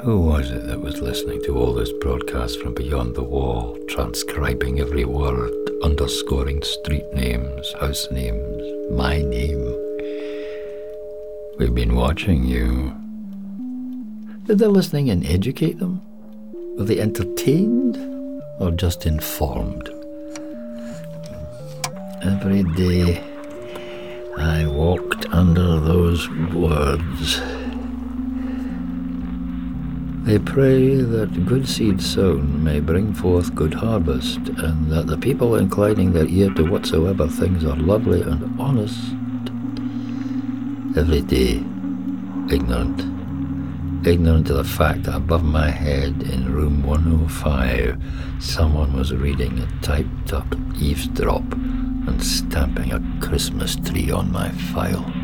Who was it that was listening to all this broadcast from beyond the wall, transcribing every word, underscoring street names, house names, my name? We've been watching you. Did the listening and educate them? Were they entertained or just informed? Every day I walked under those words. They pray that good seed sown may bring forth good harvest, and that the people inclining their ear to whatsoever things are lovely and honest, every day ignorant, ignorant of the fact that above my head in room 105 someone was reading a typed up eavesdrop and stamping a Christmas tree on my file.